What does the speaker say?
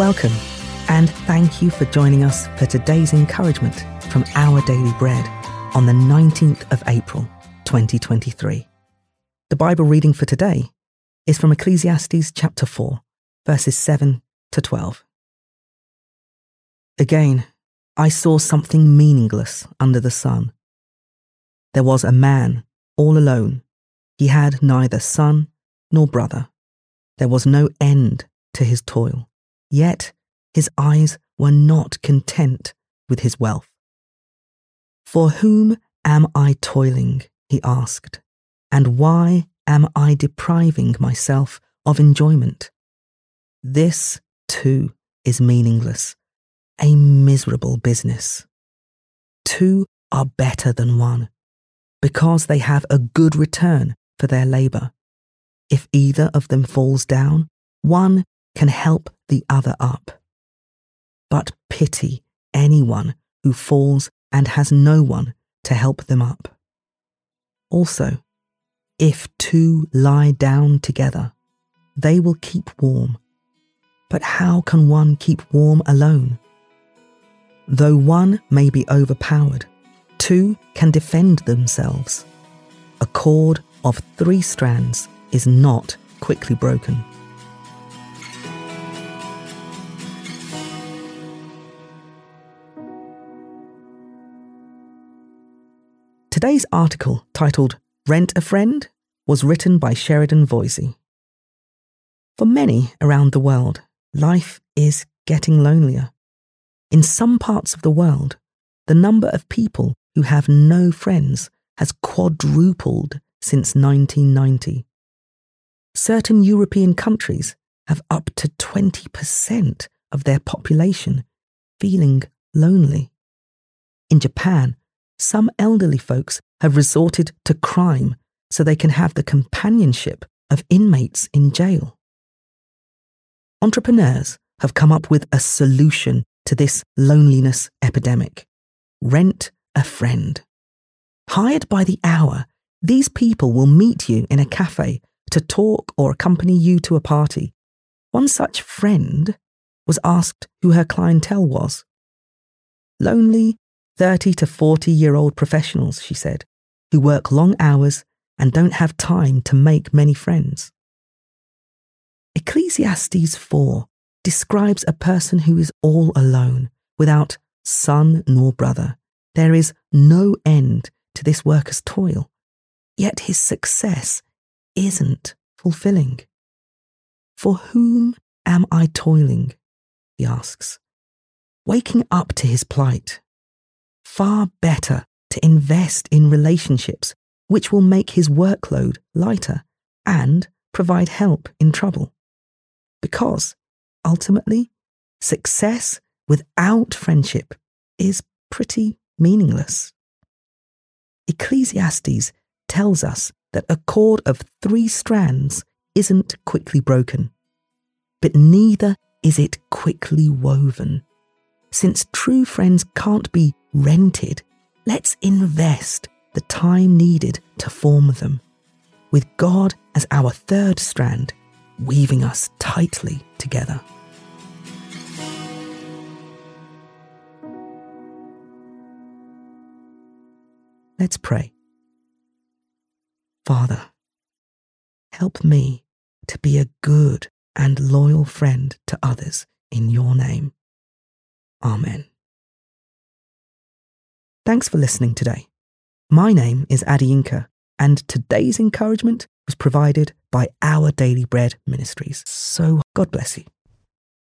Welcome, and thank you for joining us for today's encouragement from Our Daily Bread on the 19th of April, 2023. The Bible reading for today is from Ecclesiastes chapter 4, verses 7 to 12. Again, I saw something meaningless under the sun. There was a man all alone. He had neither son nor brother. There was no end to his toil. Yet his eyes were not content with his wealth. For whom am I toiling? he asked, and why am I depriving myself of enjoyment? This, too, is meaningless, a miserable business. Two are better than one, because they have a good return for their labour. If either of them falls down, one can help the other up. But pity anyone who falls and has no one to help them up. Also, if two lie down together, they will keep warm. But how can one keep warm alone? Though one may be overpowered, two can defend themselves. A cord of three strands is not quickly broken. Today's article, titled Rent a Friend, was written by Sheridan Voysey. For many around the world, life is getting lonelier. In some parts of the world, the number of people who have no friends has quadrupled since 1990. Certain European countries have up to 20% of their population feeling lonely. In Japan, some elderly folks have resorted to crime so they can have the companionship of inmates in jail. Entrepreneurs have come up with a solution to this loneliness epidemic rent a friend. Hired by the hour, these people will meet you in a cafe to talk or accompany you to a party. One such friend was asked who her clientele was. Lonely 30 to 40 year old professionals, she said, who work long hours and don't have time to make many friends. Ecclesiastes 4 describes a person who is all alone, without son nor brother. There is no end to this worker's toil, yet his success isn't fulfilling. For whom am I toiling? He asks, waking up to his plight far better to invest in relationships which will make his workload lighter and provide help in trouble. Because ultimately, success without friendship is pretty meaningless. Ecclesiastes tells us that a cord of three strands isn't quickly broken, but neither is it quickly woven. Since true friends can't be rented, let's invest the time needed to form them, with God as our third strand, weaving us tightly together. Let's pray. Father, help me to be a good and loyal friend to others in your name. Amen. Thanks for listening today. My name is Adi and today's encouragement was provided by Our Daily Bread Ministries. So God bless you.